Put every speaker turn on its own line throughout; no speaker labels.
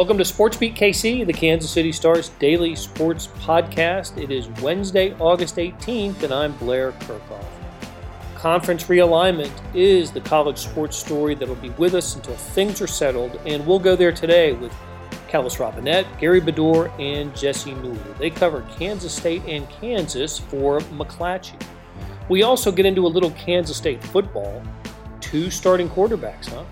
Welcome to Sports Beat KC, the Kansas City Stars daily sports podcast. It is Wednesday, August 18th, and I'm Blair Kerkhoff. Conference realignment is the college sports story that will be with us until things are settled, and we'll go there today with Kellis Robinett, Gary Bedore, and Jesse Newell. They cover Kansas State and Kansas for McClatchy. We also get into a little Kansas State football. Two starting quarterbacks, huh?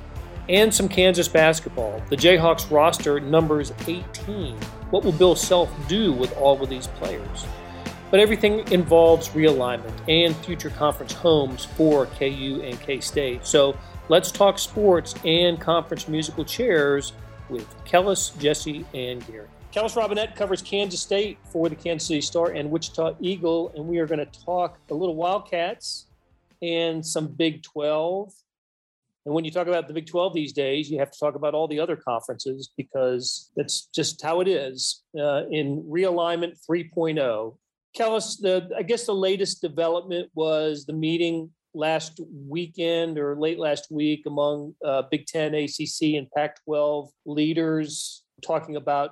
And some Kansas basketball. The Jayhawks roster numbers 18. What will Bill Self do with all of these players? But everything involves realignment and future conference homes for KU and K State. So let's talk sports and conference musical chairs with Kellis, Jesse, and Gary. Kellis Robinett covers Kansas State for the Kansas City Star and Wichita Eagle, and we are going to talk a little Wildcats and some Big 12. And when you talk about the Big 12 these days, you have to talk about all the other conferences because that's just how it is uh, in realignment 3.0. Kellis, the I guess the latest development was the meeting last weekend or late last week among uh, Big Ten, ACC, and Pac-12 leaders talking about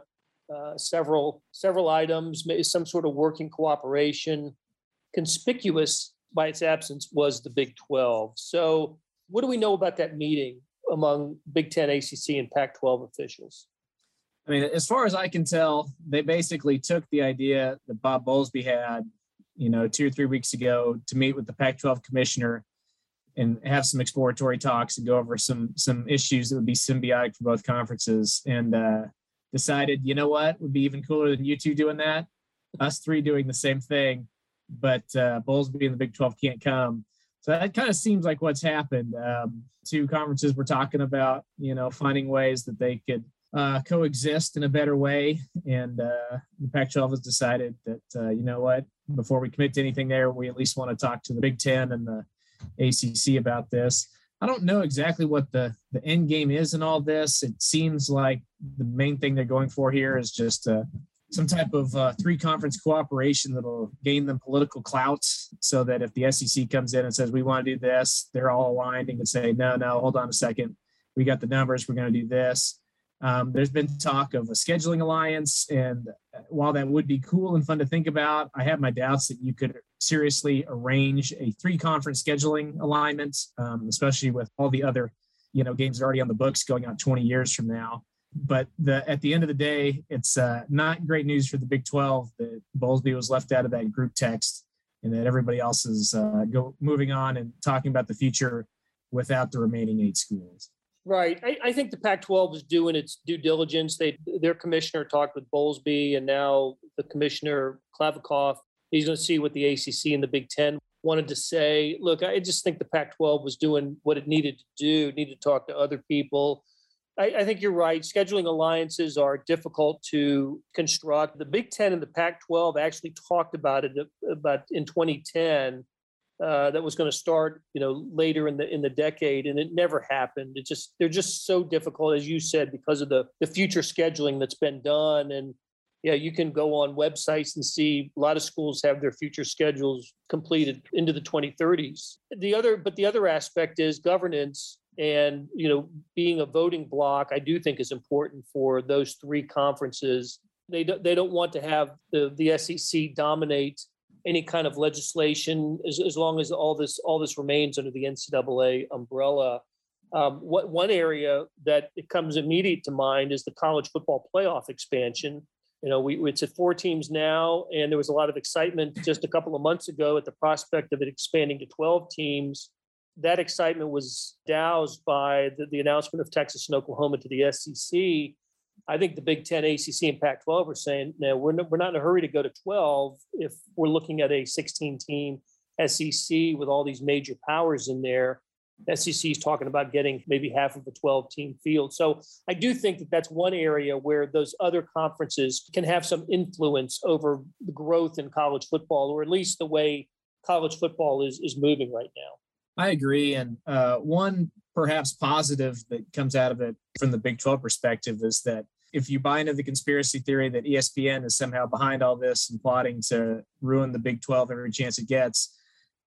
uh, several several items, some sort of working cooperation. Conspicuous by its absence was the Big 12. So, what do we know about that meeting among Big Ten, ACC, and Pac-12 officials?
I mean, as far as I can tell, they basically took the idea that Bob Bowlesby had you know, two or three weeks ago to meet with the Pac-12 commissioner and have some exploratory talks and go over some some issues that would be symbiotic for both conferences. And uh, decided, you know what, would be even cooler than you two doing that, us three doing the same thing, but uh, Bowlesby and the Big 12 can't come. So that kind of seems like what's happened. Um, two conferences were talking about, you know, finding ways that they could uh, coexist in a better way. And uh, the Pac 12 has decided that, uh, you know what, before we commit to anything there, we at least want to talk to the Big Ten and the ACC about this. I don't know exactly what the, the end game is in all this. It seems like the main thing they're going for here is just uh, some type of uh, three conference cooperation that'll gain them political clout so that if the SEC comes in and says, we want to do this, they're all aligned and can say, no, no, hold on a second. We got the numbers. We're going to do this. Um, there's been talk of a scheduling alliance, and while that would be cool and fun to think about, I have my doubts that you could seriously arrange a three conference scheduling alignment, um, especially with all the other, you know, games are already on the books going out 20 years from now. But the, at the end of the day, it's uh, not great news for the Big 12 that Bowlesby was left out of that group text, and that everybody else is uh, go moving on and talking about the future without the remaining eight schools.
Right. I, I, think the Pac-12 is doing its due diligence. They their commissioner talked with Bowlesby, and now the commissioner Kliavkoff. He's going to see what the ACC and the Big Ten wanted to say. Look, I just think the Pac-12 was doing what it needed to do. Needed to talk to other people. I, I think you're right. Scheduling alliances are difficult to construct. The Big Ten and the Pac-12 actually talked about it about in 2010 uh, that was going to start, you know, later in the in the decade, and it never happened. It just they're just so difficult, as you said, because of the the future scheduling that's been done. And yeah, you can go on websites and see a lot of schools have their future schedules completed into the 2030s. The other, but the other aspect is governance and you know being a voting block i do think is important for those three conferences they don't, they don't want to have the, the sec dominate any kind of legislation as, as long as all this all this remains under the NCAA umbrella. Um, what one area that it comes immediate to mind is the college football playoff expansion. You know, we it's at four teams now, and there was a lot of excitement just a couple of months ago at the prospect of it expanding to 12 teams. That excitement was doused by the, the announcement of Texas and Oklahoma to the SEC I think the Big Ten, ACC, and Pac-12 are saying, no, we're not, we're not in a hurry to go to 12 if we're looking at a 16-team SEC with all these major powers in there. SEC is talking about getting maybe half of a 12-team field. So I do think that that's one area where those other conferences can have some influence over the growth in college football, or at least the way college football is is moving right now.
I agree. And uh, one perhaps positive that comes out of it from the Big 12 perspective is that if you buy into the conspiracy theory that ESPN is somehow behind all this and plotting to ruin the Big 12 every chance it gets,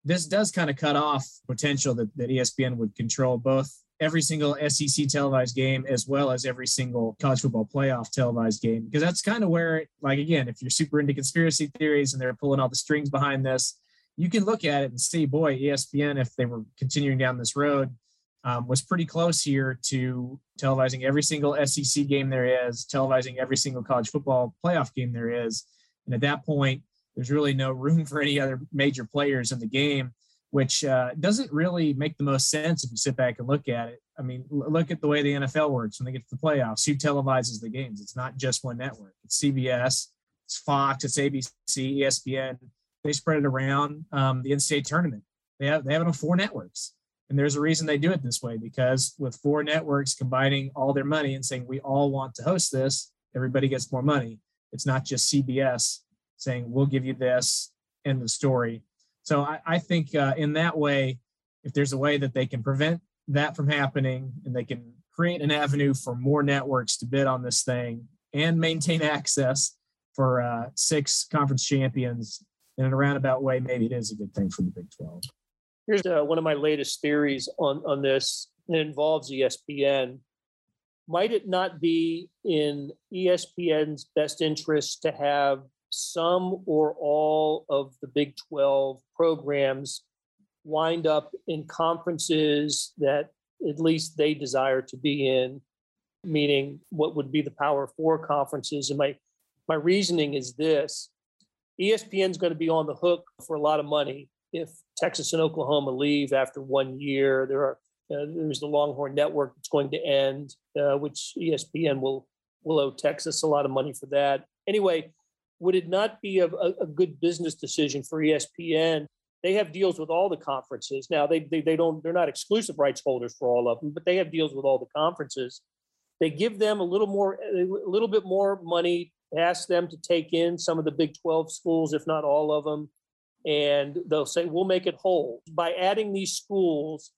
this does kind of cut off potential that, that ESPN would control both every single SEC televised game as well as every single college football playoff televised game. Because that's kind of where, like, again, if you're super into conspiracy theories and they're pulling all the strings behind this, you can look at it and see, boy, ESPN, if they were continuing down this road, um, was pretty close here to televising every single SEC game there is, televising every single college football playoff game there is. And at that point, there's really no room for any other major players in the game which uh, doesn't really make the most sense if you sit back and look at it. I mean, look at the way the NFL works when they get to the playoffs. Who televises the games? It's not just one network. It's CBS, it's Fox, it's ABC, ESPN. They spread it around um, the NCAA tournament. They have they have it on four networks, and there's a reason they do it this way because with four networks combining all their money and saying we all want to host this, everybody gets more money. It's not just CBS saying we'll give you this. End the story so I, I think uh, in that way, if there's a way that they can prevent that from happening and they can create an avenue for more networks to bid on this thing and maintain access for uh, six conference champions in a roundabout way, maybe it is a good thing for the Big 12.
Here's uh, one of my latest theories on, on this. It involves ESPN. Might it not be in ESPN's best interest to have some or all of the Big 12 programs wind up in conferences that at least they desire to be in, meaning what would be the Power Four conferences. And my, my reasoning is this ESPN is going to be on the hook for a lot of money if Texas and Oklahoma leave after one year. There are uh, there's the Longhorn Network that's going to end, uh, which ESPN will will owe Texas a lot of money for that. Anyway, would it not be a, a, good business decision for ESPN? They have deals with all the conferences. Now they, they they don't they're not exclusive rights holders for all of them, but they have deals with all the conferences. They give them a little more a little bit more money, ask them to take in some of the Big 12 schools, if not all of them, and they'll say we'll make it whole by adding these schools.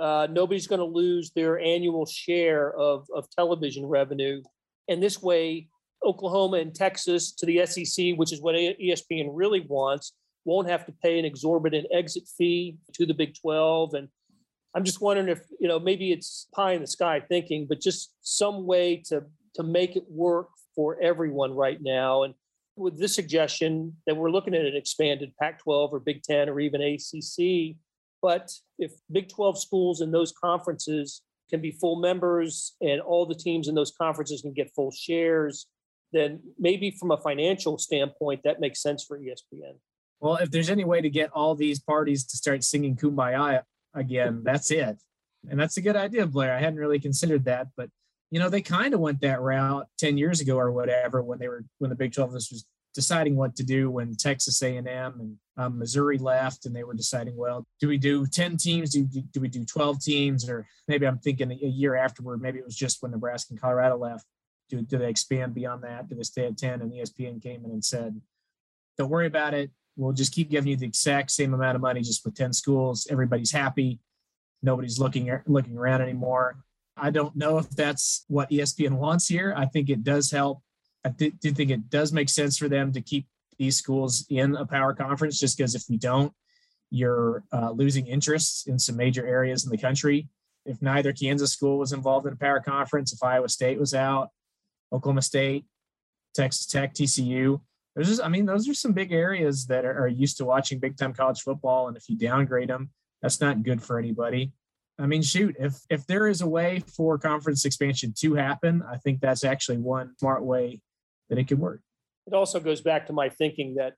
Uh, nobody's going to lose their annual share of, of television revenue. And this way, Oklahoma and Texas to the SEC, which is what ESPN really wants, won't have to pay an exorbitant exit fee to the Big 12. And I'm just wondering if, you know, maybe it's pie in the sky thinking, but just some way to to make it work for everyone right now. And with this suggestion that we're looking at an expanded Pac 12 or Big 10 or even ACC, but if Big 12 schools in those conferences can be full members and all the teams in those conferences can get full shares, then maybe from a financial standpoint, that makes sense for ESPN.
Well, if there's any way to get all these parties to start singing Kumbaya again, that's it. And that's a good idea, Blair. I hadn't really considered that, but you know, they kind of went that route 10 years ago or whatever when they were when the Big 12 was deciding what to do when Texas A&M and um, Missouri left and they were deciding, well, do we do 10 teams? Do, do we do 12 teams? Or maybe I'm thinking a year afterward, maybe it was just when Nebraska and Colorado left do, do they expand beyond that? Do they stay at 10? And ESPN came in and said, don't worry about it. We'll just keep giving you the exact same amount of money just with 10 schools. Everybody's happy. Nobody's looking looking around anymore. I don't know if that's what ESPN wants here. I think it does help. I do think it does make sense for them to keep these schools in a power conference, just because if you don't, you're uh, losing interests in some major areas in the country. If neither Kansas school was involved in a power conference, if Iowa State was out, Oklahoma State, Texas Tech, TCU. There's just, I mean, those are some big areas that are, are used to watching big time college football. And if you downgrade them, that's not good for anybody. I mean, shoot, if if there is a way for conference expansion to happen, I think that's actually one smart way that it could work.
It also goes back to my thinking that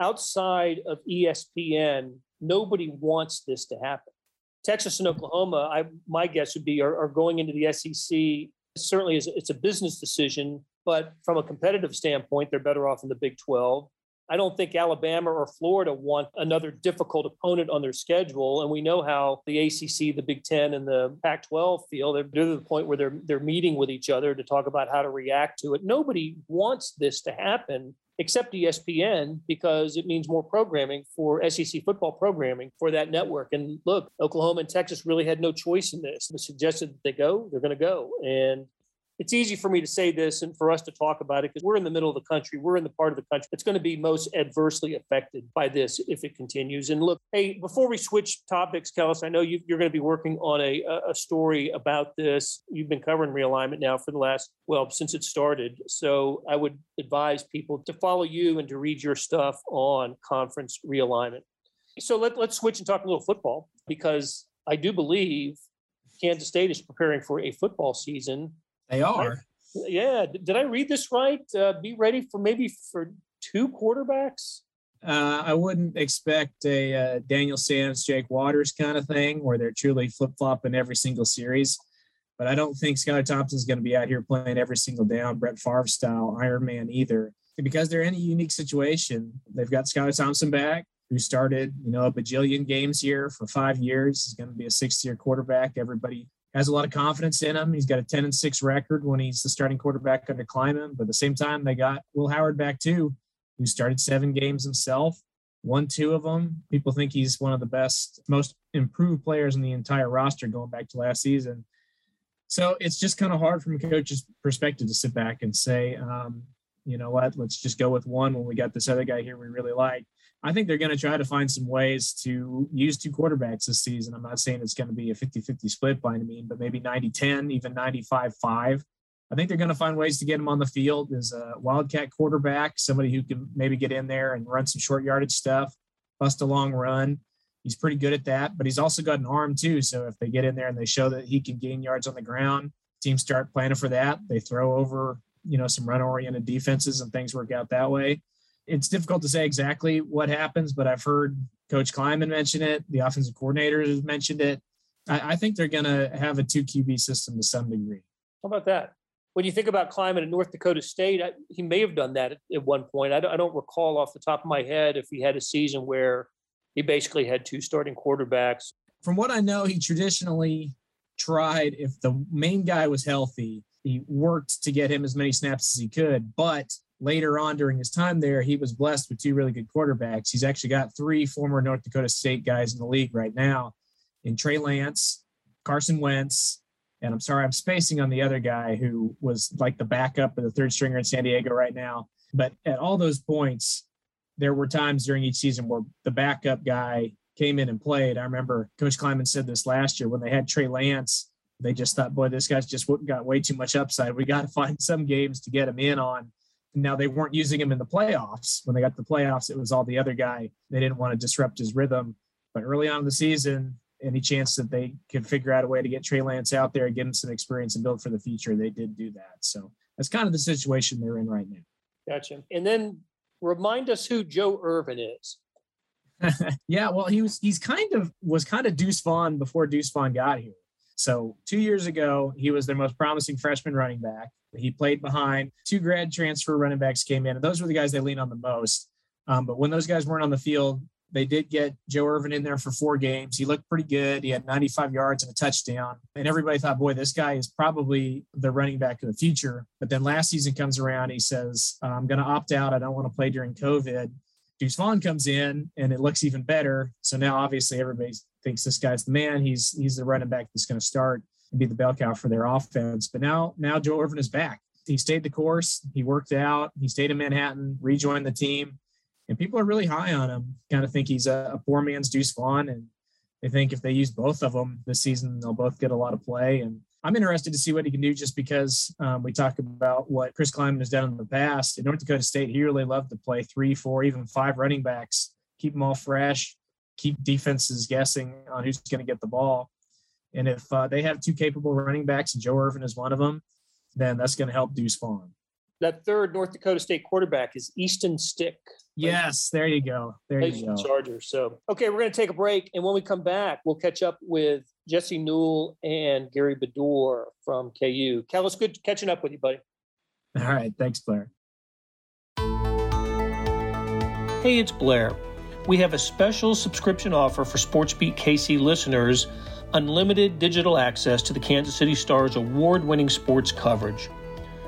outside of ESPN, nobody wants this to happen. Texas and Oklahoma, I my guess would be are, are going into the SEC certainly is it's a business decision, but from a competitive standpoint, they're better off in the Big 12. I don't think Alabama or Florida want another difficult opponent on their schedule. And we know how the ACC, the Big Ten, and the Pac 12 feel. They're, to the point where they're, they're meeting with each other to talk about how to react to it. Nobody wants this to happen except ESPN because it means more programming for SEC football programming for that network. And look, Oklahoma and Texas really had no choice in this. They suggested that they go, they're going to go. And it's easy for me to say this and for us to talk about it because we're in the middle of the country. We're in the part of the country that's going to be most adversely affected by this if it continues. And look, hey, before we switch topics, Kellis, I know you, are going to be working on a, a story about this. You've been covering realignment now for the last, well, since it started. So I would advise people to follow you and to read your stuff on conference realignment. So let, let's switch and talk a little football because I do believe Kansas State is preparing for a football season
they are.
Yeah. Did I read this right? Uh, be ready for maybe for two quarterbacks.
Uh, I wouldn't expect a uh, Daniel Sams, Jake Waters kind of thing where they're truly flip flopping every single series. But I don't think Skylar Thompson's going to be out here playing every single down, Brett Favre style Iron Man either. Because they're in a unique situation. They've got Skylar Thompson back, who started, you know, a bajillion games here for five years. He's going to be a sixth year quarterback. Everybody has a lot of confidence in him. He's got a 10 and 6 record when he's the starting quarterback under Klieman. But at the same time, they got Will Howard back too, who started seven games himself, won two of them. People think he's one of the best, most improved players in the entire roster going back to last season. So it's just kind of hard from a coach's perspective to sit back and say, um, you know what, let's just go with one when we got this other guy here we really like. I think they're going to try to find some ways to use two quarterbacks this season. I'm not saying it's going to be a 50 50 split by any means, but maybe 90 10, even 95 5. I think they're going to find ways to get him on the field as a wildcat quarterback, somebody who can maybe get in there and run some short yardage stuff, bust a long run. He's pretty good at that, but he's also got an arm too. So if they get in there and they show that he can gain yards on the ground, teams start planning for that. They throw over, you know, some run oriented defenses and things work out that way it's difficult to say exactly what happens, but I've heard Coach Klieman mention it. The offensive coordinator has mentioned it. I, I think they're going to have a two QB system to some degree.
How about that? When you think about Klieman at North Dakota State, I, he may have done that at, at one point. I don't, I don't recall off the top of my head if he had a season where he basically had two starting quarterbacks.
From what I know, he traditionally tried, if the main guy was healthy, he worked to get him as many snaps as he could. But later on during his time there, he was blessed with two really good quarterbacks. He's actually got three former North Dakota State guys in the league right now in Trey Lance, Carson Wentz, and I'm sorry, I'm spacing on the other guy who was like the backup of the third stringer in San Diego right now. But at all those points, there were times during each season where the backup guy came in and played. I remember Coach Klieman said this last year when they had Trey Lance. They just thought, boy, this guy's just got way too much upside. We got to find some games to get him in on now they weren't using him in the playoffs. When they got the playoffs, it was all the other guy. They didn't want to disrupt his rhythm. But early on in the season, any chance that they could figure out a way to get Trey Lance out there, get him some experience and build for the future, they did do that. So that's kind of the situation they're in right now.
Gotcha. And then remind us who Joe Ervin is.
yeah, well, he was he's kind of was kind of Deuce Vaughn before Deuce Vaughn got here. So two years ago, he was their most promising freshman running back. He played behind two grad transfer running backs came in, and those were the guys they leaned on the most. Um, but when those guys weren't on the field, they did get Joe Ervin in there for four games. He looked pretty good. He had 95 yards and a touchdown. And everybody thought, boy, this guy is probably the running back of the future. But then last season comes around, he says, I'm going to opt out. I don't want to play during COVID. Deuce Vaughn comes in and it looks even better. So now obviously everybody thinks this guy's the man. He's he's the running back that's going to start and be the bell cow for their offense. But now, now Joe Ervin is back. He stayed the course. He worked out. He stayed in Manhattan, rejoined the team, and people are really high on him. Kind of think he's a, a poor man's Deuce Vaughn, and they think if they use both of them this season, they'll both get a lot of play. And I'm interested to see what he can do, just because um, we talk about what Chris Klieman has done in the past. In North Dakota State, he really loved to play three, four, even five running backs, keep them all fresh, keep defenses guessing on who's going to get the ball. And if uh, they have two capable running backs, and Joe Ervin is one of them, then that's going to help Deuce Vaughn.
That third North Dakota State quarterback is Easton Stick.
Yes, there you go. There you go.
Chargers. So, okay, we're going to take a break. And when we come back, we'll catch up with Jesse Newell and Gary Bedore from KU. Cal, it's good catching up with you, buddy.
All right. Thanks, Blair.
Hey, it's Blair. We have a special subscription offer for SportsBeat KC listeners unlimited digital access to the Kansas City Stars award winning sports coverage.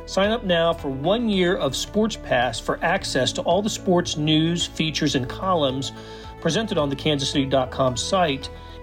Sign up now for one year of Sports Pass for access to all the sports news, features, and columns presented on the kansascity.com site,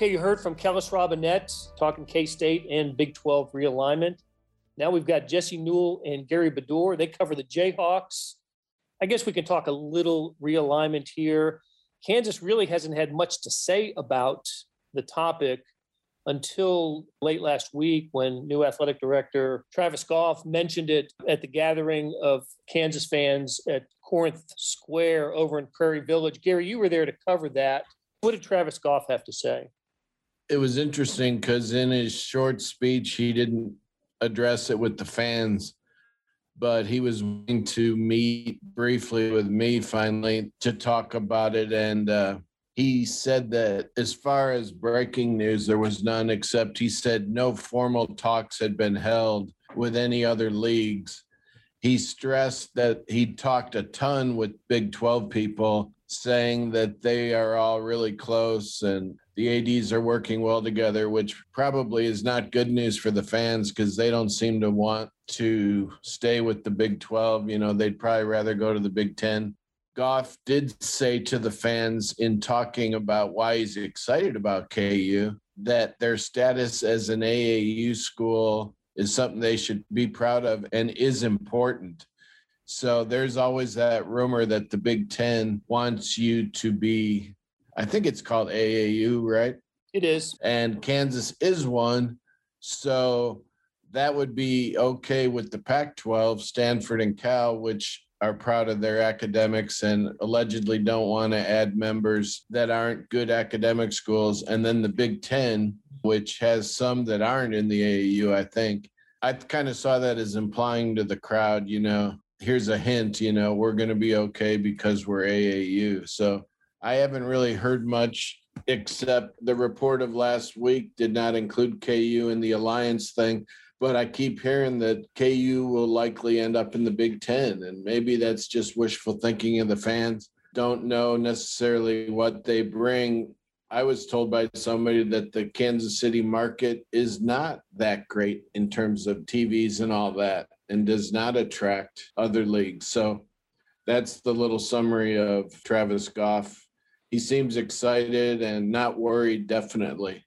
Okay, you heard from Kellis Robinett talking K State and Big 12 realignment. Now we've got Jesse Newell and Gary Bedore. They cover the Jayhawks. I guess we can talk a little realignment here. Kansas really hasn't had much to say about the topic until late last week when new athletic director Travis Goff mentioned it at the gathering of Kansas fans at Corinth Square over in Prairie Village. Gary, you were there to cover that. What did Travis Goff have to say?
It was interesting because in his short speech, he didn't address it with the fans, but he was willing to meet briefly with me finally to talk about it. And uh, he said that as far as breaking news, there was none, except he said no formal talks had been held with any other leagues. He stressed that he talked a ton with Big 12 people, saying that they are all really close and the ads are working well together which probably is not good news for the fans because they don't seem to want to stay with the big 12 you know they'd probably rather go to the big 10 goff did say to the fans in talking about why he's excited about ku that their status as an aau school is something they should be proud of and is important. So there's always that rumor that the big 10 wants you to be I think it's called AAU, right?
It is.
And Kansas is one. So that would be okay with the Pac 12, Stanford and Cal, which are proud of their academics and allegedly don't want to add members that aren't good academic schools. And then the Big Ten, which has some that aren't in the AAU, I think. I kind of saw that as implying to the crowd, you know, here's a hint, you know, we're going to be okay because we're AAU. So I haven't really heard much except the report of last week did not include KU in the alliance thing. But I keep hearing that KU will likely end up in the Big Ten, and maybe that's just wishful thinking of the fans. Don't know necessarily what they bring. I was told by somebody that the Kansas City market is not that great in terms of TVs and all that, and does not attract other leagues. So that's the little summary of Travis Goff he seems excited and not worried, definitely.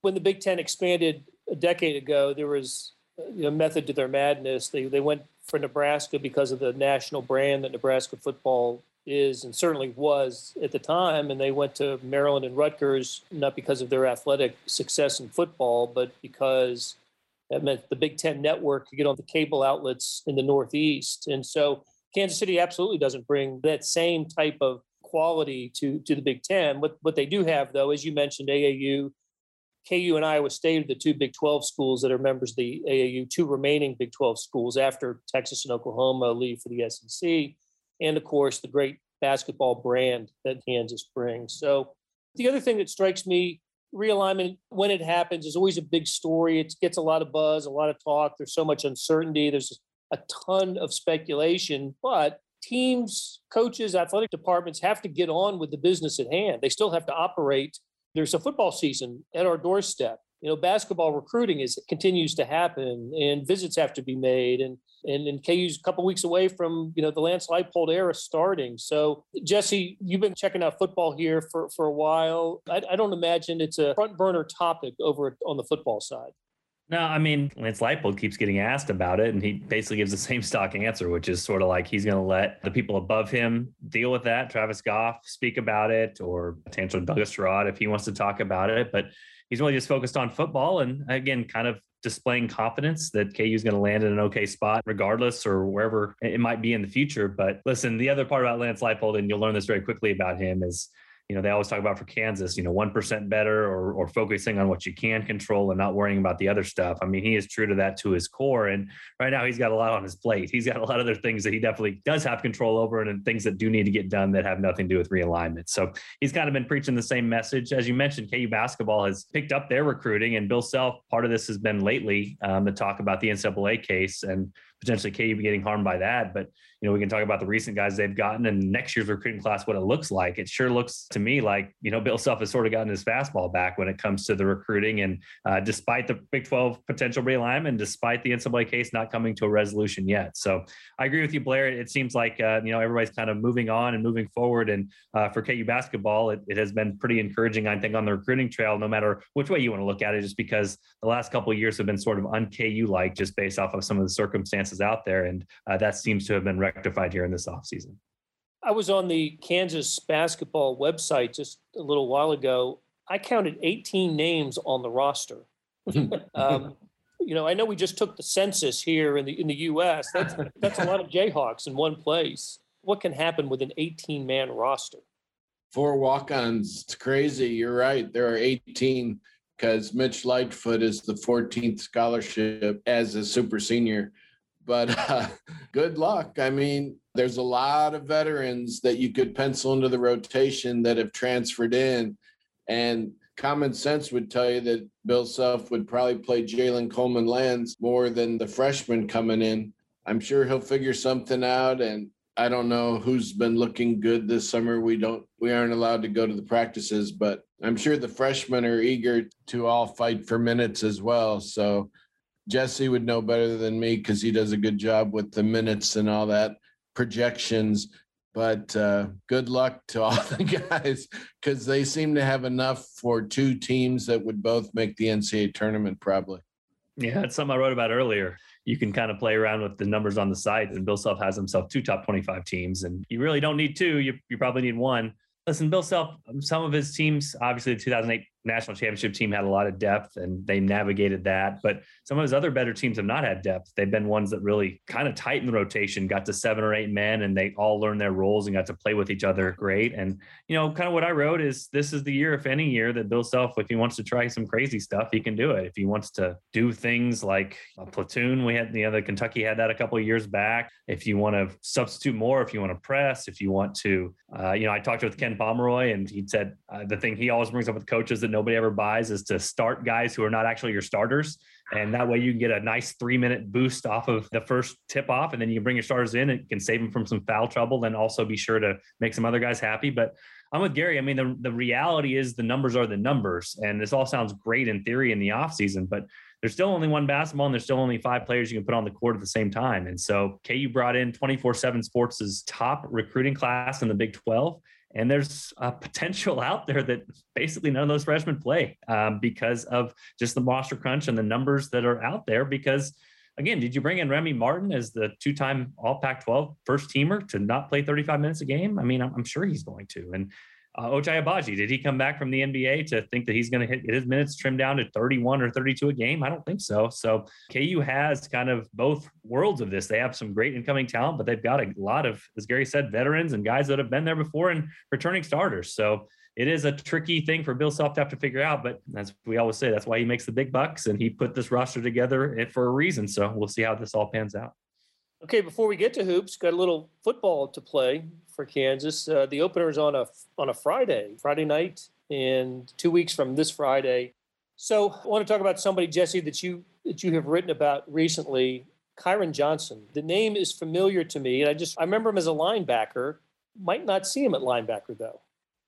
When the Big Ten expanded a decade ago, there was a method to their madness. They, they went for Nebraska because of the national brand that Nebraska football is and certainly was at the time. And they went to Maryland and Rutgers, not because of their athletic success in football, but because that meant the Big Ten network could get on the cable outlets in the Northeast. And so Kansas City absolutely doesn't bring that same type of quality to to the Big Ten. What what they do have though, as you mentioned, AAU, KU, and Iowa State are the two Big 12 schools that are members of the AAU. Two remaining Big 12 schools after Texas and Oklahoma leave for the SEC, and of course the great basketball brand that Kansas brings. So the other thing that strikes me realignment when it happens is always a big story it gets a lot of buzz a lot of talk there's so much uncertainty there's a ton of speculation but teams, coaches, athletic departments have to get on with the business at hand. They still have to operate. There's a football season at our doorstep. You know, basketball recruiting is continues to happen, and visits have to be made, and and, and KU's a couple weeks away from you know the Lance Leipold era starting. So Jesse, you've been checking out football here for for a while. I, I don't imagine it's a front burner topic over on the football side.
No, I mean, Lance Leipold keeps getting asked about it, and he basically gives the same stock answer, which is sort of like he's going to let the people above him deal with that. Travis Goff speak about it, or potentially Douglas Girod if he wants to talk about it. But he's really just focused on football, and again, kind of displaying confidence that KU is going to land in an okay spot, regardless or wherever it might be in the future. But listen, the other part about Lance Leipold, and you'll learn this very quickly about him, is you know, they always talk about for Kansas, you know, 1% better or, or focusing on what you can control and not worrying about the other stuff. I mean, he is true to that to his core. And right now he's got a lot on his plate. He's got a lot of other things that he definitely does have control over and, and things that do need to get done that have nothing to do with realignment. So he's kind of been preaching the same message. As you mentioned, KU basketball has picked up their recruiting and Bill Self, part of this has been lately um, the talk about the NCAA case and potentially KU be getting harmed by that. But you know, we can talk about the recent guys they've gotten and next year's recruiting class, what it looks like. It sure looks to me like, you know, Bill Self has sort of gotten his fastball back when it comes to the recruiting. And uh, despite the Big 12 potential realignment, despite the NCAA case not coming to a resolution yet. So I agree with you, Blair. It seems like, uh, you know, everybody's kind of moving on and moving forward. And uh, for KU basketball, it, it, has been pretty encouraging, I think, on the recruiting trail, no matter which way you want to look at it, just because the last couple years have been sort of un-KU like just based off of some of the circumstances out there. And uh, that seems to have been rectified here in this offseason.
I was on the Kansas basketball website just a little while ago. I counted 18 names on the roster. um, you know, I know we just took the census here in the in the U.S. That's that's a lot of Jayhawks in one place. What can happen with an 18 man roster?
Four walk-ons. It's crazy. You're right. There are 18 because Mitch Lightfoot is the 14th scholarship as a super senior. But uh, good luck. I mean, there's a lot of veterans that you could pencil into the rotation that have transferred in. And common sense would tell you that Bill Self would probably play Jalen Coleman Lands more than the freshman coming in. I'm sure he'll figure something out. And I don't know who's been looking good this summer. We don't, we aren't allowed to go to the practices, but I'm sure the freshmen are eager to all fight for minutes as well. So Jesse would know better than me because he does a good job with the minutes and all that projections. But uh, good luck to all the guys because they seem to have enough for two teams that would both make the NCAA tournament, probably.
Yeah, that's something I wrote about earlier. You can kind of play around with the numbers on the site, and Bill Self has himself two top 25 teams, and you really don't need two. You, you probably need one. Listen, Bill Self, some of his teams, obviously the 2008 national championship team had a lot of depth and they navigated that. But some of his other better teams have not had depth. They've been ones that really kind of tightened the rotation, got to seven or eight men, and they all learned their roles and got to play with each other great. And, you know, kind of what I wrote is this is the year, if any year, that Bill Self, if he wants to try some crazy stuff, he can do it. If he wants to do things like a platoon, we had, you know, the Kentucky had that a couple of years back. If you want to substitute more, if you want to press, if you want to, uh, you know, I talked with Ken Pomeroy and he said uh, the thing he always brings up with coaches that nobody ever buys is to start guys who are not actually your starters. And that way you can get a nice three minute boost off of the first tip off. And then you can bring your starters in. and can save them from some foul trouble. Then also be sure to make some other guys happy. But I'm with Gary. I mean, the, the reality is the numbers are the numbers. And this all sounds great in theory in the offseason, but there's still only one basketball and there's still only five players you can put on the court at the same time. And so KU brought in 24 7 Sports' top recruiting class in the Big 12. And there's a potential out there that basically none of those freshmen play um, because of just the roster crunch and the numbers that are out there. Because again, did you bring in Remy Martin as the two-time All Pac-12 first teamer to not play 35 minutes a game? I mean, I'm, I'm sure he's going to. And uh, Ochai Agbaji, did he come back from the NBA to think that he's going to hit his minutes trimmed down to 31 or 32 a game? I don't think so. So KU has kind of both worlds of this. They have some great incoming talent, but they've got a lot of, as Gary said, veterans and guys that have been there before and returning starters. So it is a tricky thing for Bill Self to have to figure out, but as we always say, that's why he makes the big bucks and he put this roster together for a reason. So we'll see how this all pans out.
Okay, before we get to hoops, got a little football to play for Kansas. Uh, the opener is on a on a Friday, Friday night, and two weeks from this Friday. So I want to talk about somebody, Jesse, that you that you have written about recently, Kyron Johnson. The name is familiar to me, and I just I remember him as a linebacker. Might not see him at linebacker though.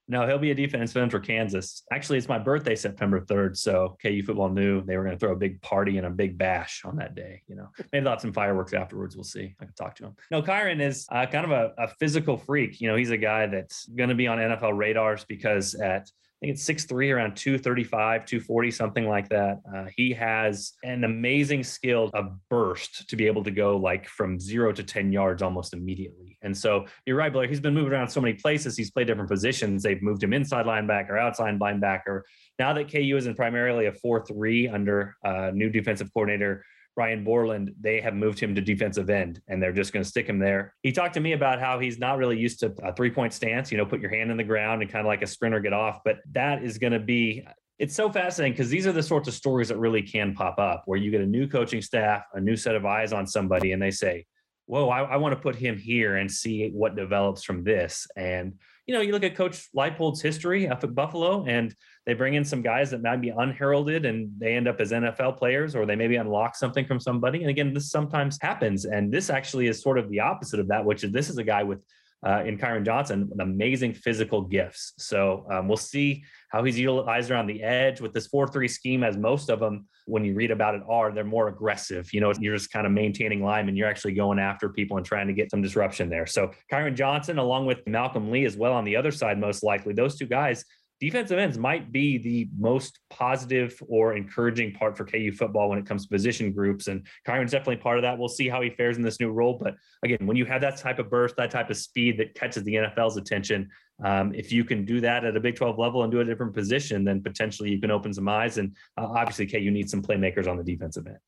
No, he'll be a defensive end for Kansas. Actually, it's my birthday, September 3rd. So KU football knew they were going to throw a big party and a big bash on that day. You know, maybe they'll have some fireworks afterwards. We'll see. I can talk to him. No, Kyron is uh, kind of a, a physical freak. You know, he's a guy that's going to be on NFL radars because at I think it's 6'3, around 235, 240, something like that. Uh, he has an amazing skill of burst to be able to go like from zero to 10 yards almost immediately. And so you're right, Blair. He's been moving around so many places. He's played different positions. They've moved him inside linebacker, outside linebacker. Now that KU is in primarily a 4 3 under uh, new defensive coordinator Brian Borland, they have moved him to defensive end and they're just going to stick him there. He talked to me about how he's not really used to a three point stance, you know, put your hand in the ground and kind of like a sprinter get off. But that is going to be, it's so fascinating because these are the sorts of stories that really can pop up where you get a new coaching staff, a new set of eyes on somebody, and they say, Whoa, I, I want to put him here and see what develops from this. And you know, you look at Coach Leipold's history up at Buffalo, and they bring in some guys that might be unheralded, and they end up as NFL players, or they maybe unlock something from somebody. And again, this sometimes happens, and this actually is sort of the opposite of that, which is this is a guy with uh, in Kyron Johnson, amazing physical gifts. So um, we'll see how he's utilized around the edge with this 4 3 scheme, as most of them, when you read about it, are. They're more aggressive. You know, you're just kind of maintaining line and you're actually going after people and trying to get some disruption there. So Kyron Johnson, along with Malcolm Lee as well on the other side, most likely, those two guys defensive ends might be the most positive or encouraging part for KU football when it comes to position groups. And Kyron's definitely part of that. We'll see how he fares in this new role. But again, when you have that type of burst, that type of speed that catches the NFL's attention, um, if you can do that at a Big 12 level and do a different position, then potentially you can open some eyes. And uh, obviously, KU needs some playmakers on the defensive end.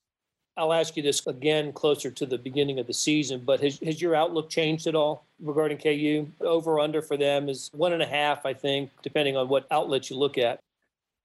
I'll ask you this again closer to the beginning of the season, but has, has your outlook changed at all regarding KU? Over under for them is one and a half, I think, depending on what outlets you look at.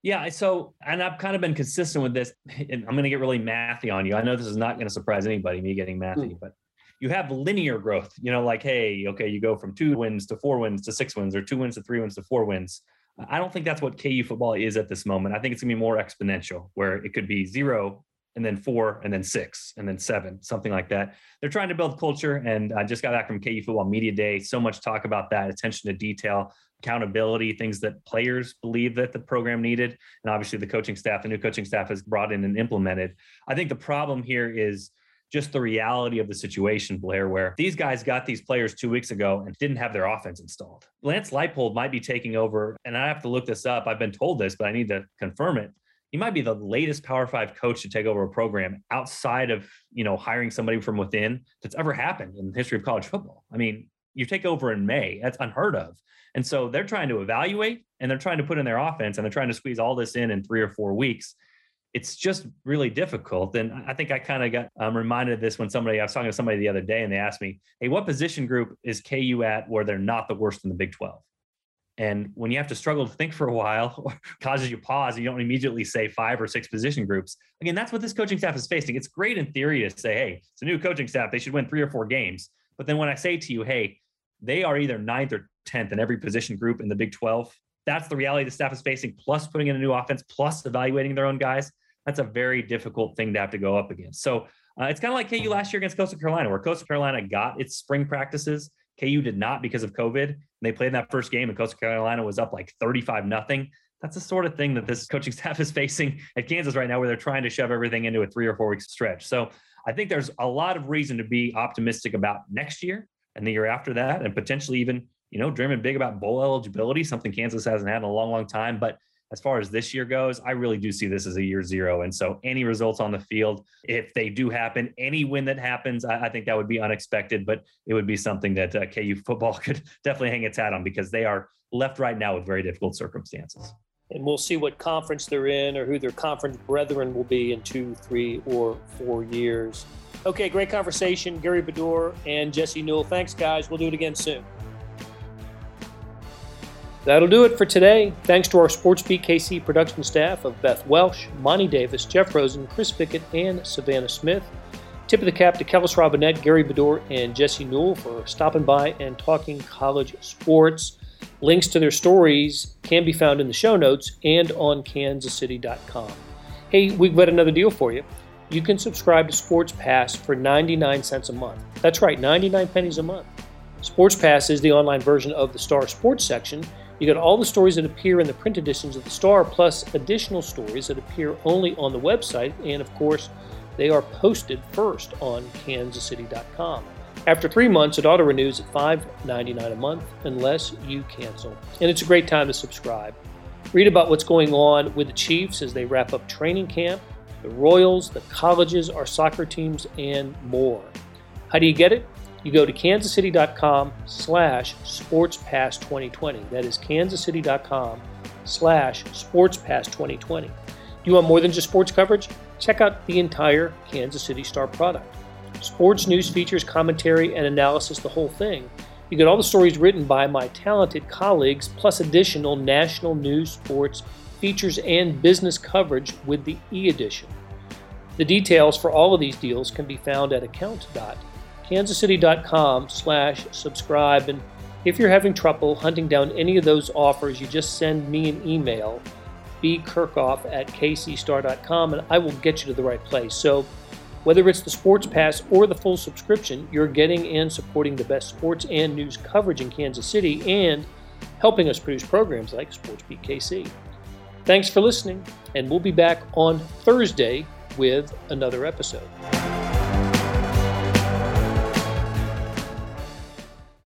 Yeah, so and I've kind of been consistent with this, and I'm going to get really mathy on you. I know this is not going to surprise anybody, me getting mathy, mm. but you have linear growth. You know, like hey, okay, you go from two wins to four wins to six wins, or two wins to three wins to four wins. I don't think that's what KU football is at this moment. I think it's going to be more exponential, where it could be zero and then four, and then six, and then seven, something like that. They're trying to build culture. And I just got back from KU Football Media Day. So much talk about that attention to detail, accountability, things that players believe that the program needed. And obviously, the coaching staff, the new coaching staff has brought in and implemented. I think the problem here is just the reality of the situation, Blair, where these guys got these players two weeks ago and didn't have their offense installed. Lance Leipold might be taking over, and I have to look this up. I've been told this, but I need to confirm it he might be the latest Power Five coach to take over a program outside of you know hiring somebody from within that's ever happened in the history of college football. I mean, you take over in May, that's unheard of. And so they're trying to evaluate and they're trying to put in their offense and they're trying to squeeze all this in in three or four weeks. It's just really difficult. And I think I kind of got um, reminded of this when somebody, I was talking to somebody the other day and they asked me, Hey, what position group is KU at where they're not the worst in the Big 12? And when you have to struggle to think for a while, causes you pause, and you don't immediately say five or six position groups. Again, that's what this coaching staff is facing. It's great in theory to say, hey, it's a new coaching staff. They should win three or four games. But then when I say to you, hey, they are either ninth or 10th in every position group in the Big 12, that's the reality the staff is facing, plus putting in a new offense, plus evaluating their own guys. That's a very difficult thing to have to go up against. So uh, it's kind of like KU last year against Coastal Carolina, where Coastal Carolina got its spring practices KU did not because of COVID. And they played in that first game, and Coastal Carolina was up like 35 nothing. That's the sort of thing that this coaching staff is facing at Kansas right now, where they're trying to shove everything into a three or four week stretch. So I think there's a lot of reason to be optimistic about next year and the year after that, and potentially even, you know, dreaming big about bowl eligibility, something Kansas hasn't had in a long, long time. But as far as this year goes, I really do see this as a year zero. And so any results on the field, if they do happen, any win that happens, I, I think that would be unexpected, but it would be something that uh, KU football could definitely hang its hat on because they are left right now with very difficult circumstances.
And we'll see what conference they're in or who their conference brethren will be in two, three, or four years. Okay, great conversation. Gary Bedore and Jesse Newell. Thanks, guys. We'll do it again soon. That'll do it for today. Thanks to our SportsBeat KC production staff of Beth Welsh, Monty Davis, Jeff Rosen, Chris Pickett, and Savannah Smith. Tip of the cap to Kellis Robinett, Gary Bedore, and Jesse Newell for stopping by and talking college sports. Links to their stories can be found in the show notes and on kansascity.com. Hey, we've got another deal for you. You can subscribe to Sports Pass for 99 cents a month. That's right, 99 pennies a month. Sports Pass is the online version of the Star Sports section you got all the stories that appear in the print editions of the Star, plus additional stories that appear only on the website, and of course, they are posted first on kansascity.com. After three months, it auto renews at $5.99 a month unless you cancel. And it's a great time to subscribe. Read about what's going on with the Chiefs as they wrap up training camp, the Royals, the colleges, our soccer teams, and more. How do you get it? You go to kansascity.com slash sportspass2020. That is kansascity.com slash sportspass2020. Do you want more than just sports coverage? check out the entire Kansas City Star product. Sports news features, commentary, and analysis, the whole thing. You get all the stories written by my talented colleagues, plus additional national news, sports, features, and business coverage with the e edition. The details for all of these deals can be found at account.kansascity.com slash subscribe. And if you're having trouble hunting down any of those offers, you just send me an email, bkerkhoff at kcstar.com, and I will get you to the right place. So whether it's the sports pass or the full subscription, you're getting and supporting the best sports and news coverage in Kansas City and helping us produce programs like Sports Beat KC. Thanks for listening, and we'll be back on Thursday with another episode.